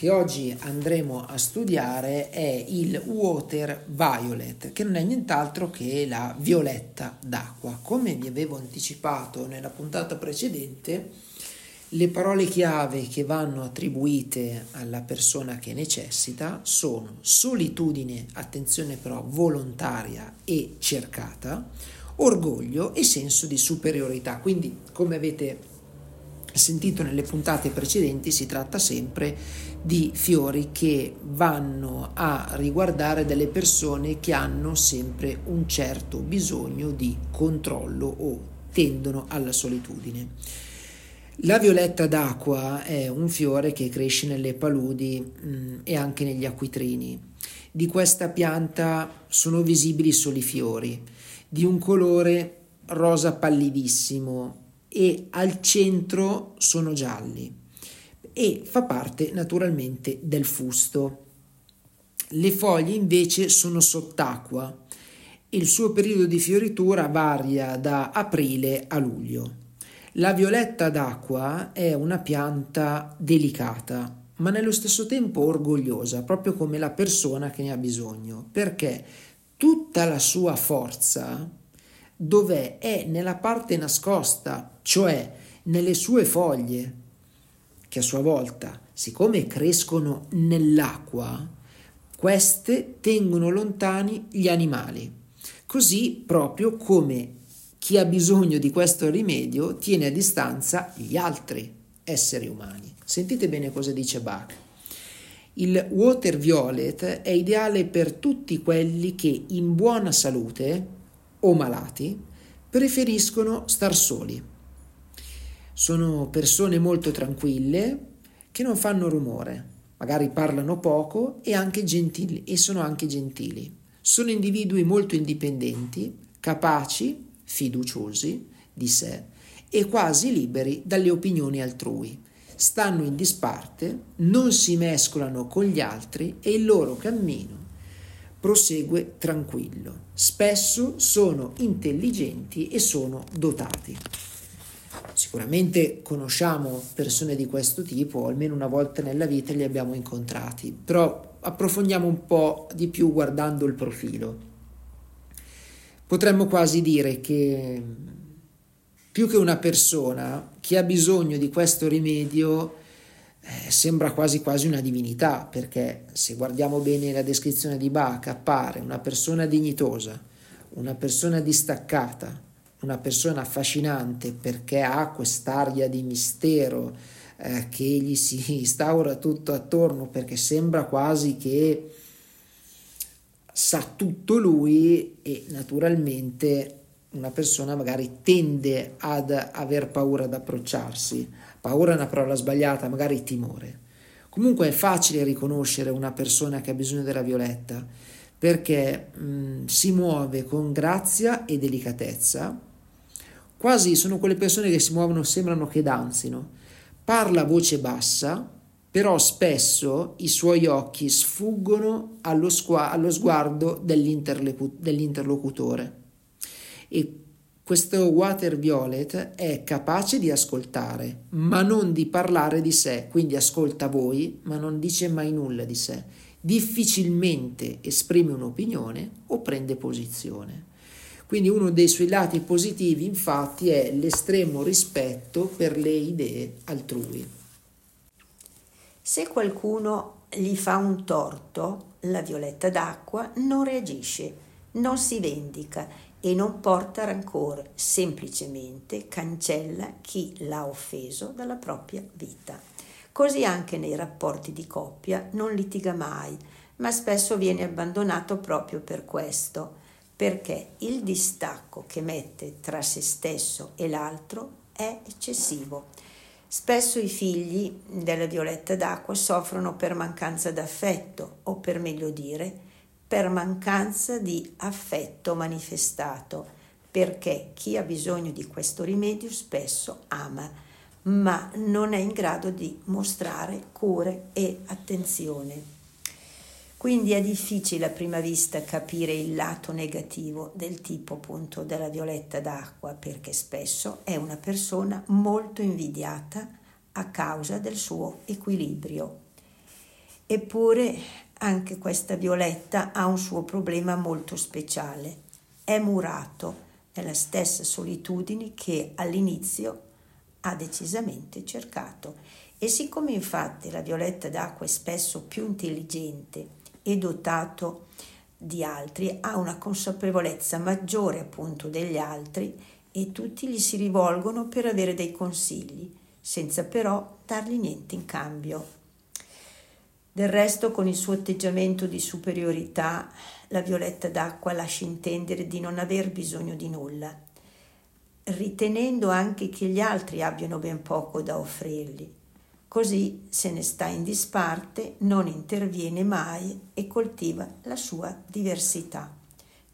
che oggi andremo a studiare è il Water Violet, che non è nient'altro che la violetta d'acqua. Come vi avevo anticipato nella puntata precedente, le parole chiave che vanno attribuite alla persona che necessita sono solitudine, attenzione però volontaria e cercata, orgoglio e senso di superiorità. Quindi, come avete sentito nelle puntate precedenti, si tratta sempre di fiori che vanno a riguardare delle persone che hanno sempre un certo bisogno di controllo o tendono alla solitudine. La violetta d'acqua è un fiore che cresce nelle paludi mh, mm, e anche negli acquitrini. Di questa pianta sono visibili solo i fiori, di un colore rosa pallidissimo, e al centro sono gialli e fa parte naturalmente del fusto. Le foglie invece sono sott'acqua e il suo periodo di fioritura varia da aprile a luglio. La violetta d'acqua è una pianta delicata, ma nello stesso tempo orgogliosa, proprio come la persona che ne ha bisogno, perché tutta la sua forza dov'è? È nella parte nascosta, cioè nelle sue foglie, che a sua volta, siccome crescono nell'acqua, queste tengono lontani gli animali. Così proprio come chi ha bisogno di questo rimedio tiene a distanza gli altri esseri umani. Sentite bene cosa dice Bach. Il water violet è ideale per tutti quelli che in buona salute o malati preferiscono star soli. Sono persone molto tranquille che non fanno rumore, magari parlano poco e, anche gentili, e sono anche gentili. Sono individui molto indipendenti, capaci, fiduciosi di sé e quasi liberi dalle opinioni altrui. Stanno in disparte, non si mescolano con gli altri e il loro cammino prosegue tranquillo. Spesso sono intelligenti e sono dotati. Sicuramente conosciamo persone di questo tipo, almeno una volta nella vita li abbiamo incontrati, però approfondiamo un po' di più guardando il profilo. Potremmo quasi dire che più che una persona, chi ha bisogno di questo rimedio eh, sembra quasi quasi una divinità, perché se guardiamo bene la descrizione di Bach appare una persona dignitosa, una persona distaccata, una persona affascinante perché ha quest'aria di mistero eh, che gli si instaura tutto attorno perché sembra quasi che sa tutto lui e naturalmente una persona magari tende ad aver paura ad approcciarsi Paura è una parola sbagliata, magari timore. Comunque è facile riconoscere una persona che ha bisogno della violetta perché mh, si muove con grazia e delicatezza, quasi sono quelle persone che si muovono, sembrano che danzino. Parla a voce bassa, però spesso i suoi occhi sfuggono allo, squa- allo sguardo dell'interlocutore e questo water violet è capace di ascoltare, ma non di parlare di sé, quindi ascolta voi, ma non dice mai nulla di sé. Difficilmente esprime un'opinione o prende posizione. Quindi uno dei suoi lati positivi infatti è l'estremo rispetto per le idee altrui. Se qualcuno gli fa un torto, la violetta d'acqua non reagisce, non si vendica e non porta rancore, semplicemente cancella chi l'ha offeso dalla propria vita. Così anche nei rapporti di coppia non litiga mai, ma spesso viene abbandonato proprio per questo, perché il distacco che mette tra se stesso e l'altro è eccessivo. Spesso i figli della violetta d'acqua soffrono per mancanza d'affetto o per meglio dire per mancanza di affetto manifestato, perché chi ha bisogno di questo rimedio spesso ama, ma non è in grado di mostrare cure e attenzione. Quindi è difficile a prima vista capire il lato negativo del tipo appunto della violetta d'acqua perché spesso è una persona molto invidiata a causa del suo equilibrio. Eppure anche questa violetta ha un suo problema molto speciale. È murato nella stessa solitudine che all'inizio ha decisamente cercato. E siccome infatti la violetta d'acqua è spesso più intelligente e dotato di altri, ha una consapevolezza maggiore appunto degli altri e tutti gli si rivolgono per avere dei consigli, senza però dargli niente in cambio. Del resto, con il suo atteggiamento di superiorità, la violetta d'acqua lascia intendere di non aver bisogno di nulla, ritenendo anche che gli altri abbiano ben poco da offrirgli. Così se ne sta in disparte, non interviene mai e coltiva la sua diversità.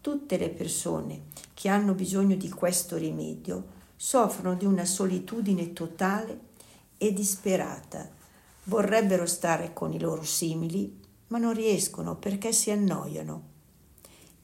Tutte le persone che hanno bisogno di questo rimedio soffrono di una solitudine totale e disperata. Vorrebbero stare con i loro simili, ma non riescono perché si annoiano.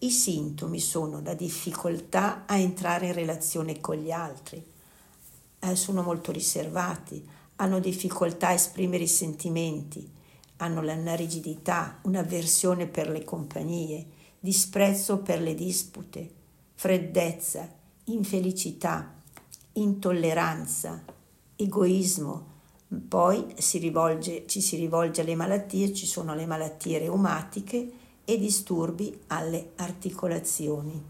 I sintomi sono la difficoltà a entrare in relazione con gli altri, eh, sono molto riservati, hanno difficoltà a esprimere i sentimenti, hanno una rigidità, un'avversione per le compagnie, disprezzo per le dispute, freddezza, infelicità, intolleranza, egoismo. Poi si rivolge, ci si rivolge alle malattie, ci sono le malattie reumatiche e disturbi alle articolazioni.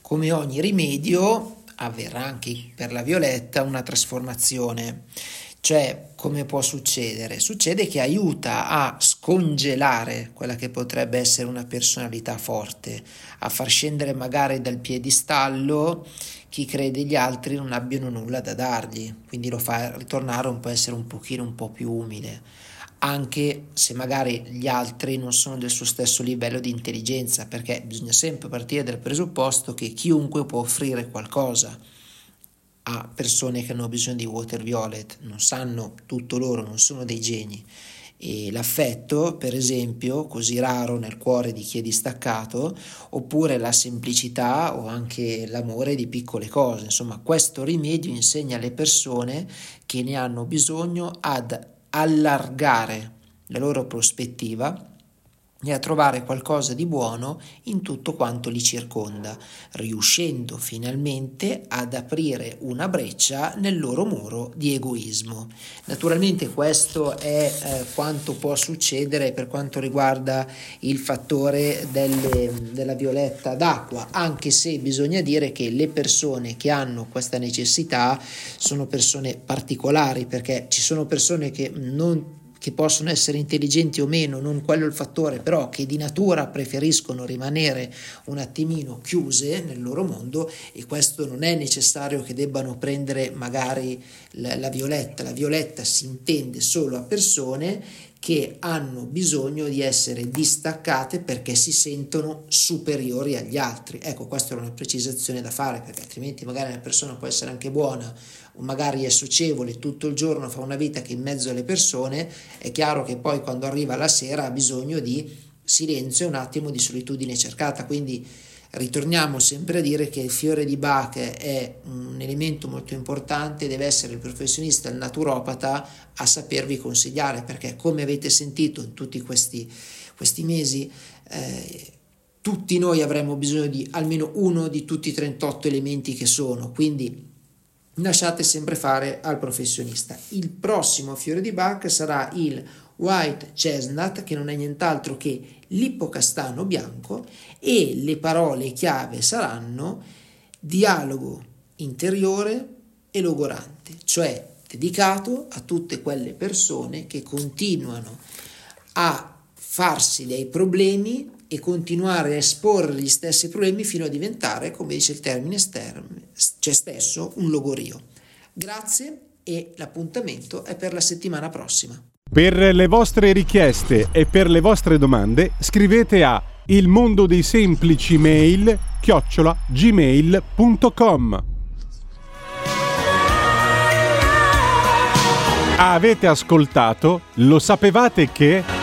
Come ogni rimedio, avverrà anche per la violetta una trasformazione. Cioè, come può succedere? Succede che aiuta a scongelare quella che potrebbe essere una personalità forte, a far scendere magari dal piedistallo chi crede gli altri non abbiano nulla da dargli, quindi lo fa ritornare un po' essere un pochino un po' più umile. Anche se magari gli altri non sono del suo stesso livello di intelligenza, perché bisogna sempre partire dal presupposto che chiunque può offrire qualcosa a persone che hanno bisogno di water violet, non sanno tutto loro, non sono dei geni. E l'affetto, per esempio, così raro nel cuore di chi è distaccato, oppure la semplicità o anche l'amore di piccole cose. Insomma, questo rimedio insegna alle persone che ne hanno bisogno ad allargare la loro prospettiva e a trovare qualcosa di buono in tutto quanto li circonda, riuscendo finalmente ad aprire una breccia nel loro muro di egoismo. Naturalmente questo è eh, quanto può succedere per quanto riguarda il fattore delle, della violetta d'acqua, anche se bisogna dire che le persone che hanno questa necessità sono persone particolari, perché ci sono persone che non che possono essere intelligenti o meno, non quello è il fattore, però che di natura preferiscono rimanere un attimino chiuse nel loro mondo e questo non è necessario che debbano prendere magari la, la violetta, la violetta si intende solo a persone che hanno bisogno di essere distaccate perché si sentono superiori agli altri. Ecco, questa è una precisazione da fare perché altrimenti magari una persona può essere anche buona o magari è socievole tutto il giorno, fa una vita che in mezzo alle persone, è chiaro che poi quando arriva la sera ha bisogno di silenzio e un attimo di solitudine cercata, quindi ritorniamo sempre a dire che il fiore di Bach è un elemento molto importante, deve essere il professionista, il naturopata a sapervi consigliare, perché come avete sentito in tutti questi, questi mesi, eh, tutti noi avremo bisogno di almeno uno di tutti i 38 elementi che sono, quindi lasciate sempre fare al professionista. Il prossimo fiore di Bach sarà il White Chestnut, che non è nient'altro che l'ippocastano bianco, e le parole chiave saranno dialogo interiore e logorante, cioè dedicato a tutte quelle persone che continuano a farsi dei problemi e continuare a esporre gli stessi problemi fino a diventare, come dice il termine cioè stesso, un logorio. Grazie e l'appuntamento è per la settimana prossima. Per le vostre richieste e per le vostre domande scrivete a il mondo dei semplici mail chiocciola gmail.com Avete ascoltato? Lo sapevate che...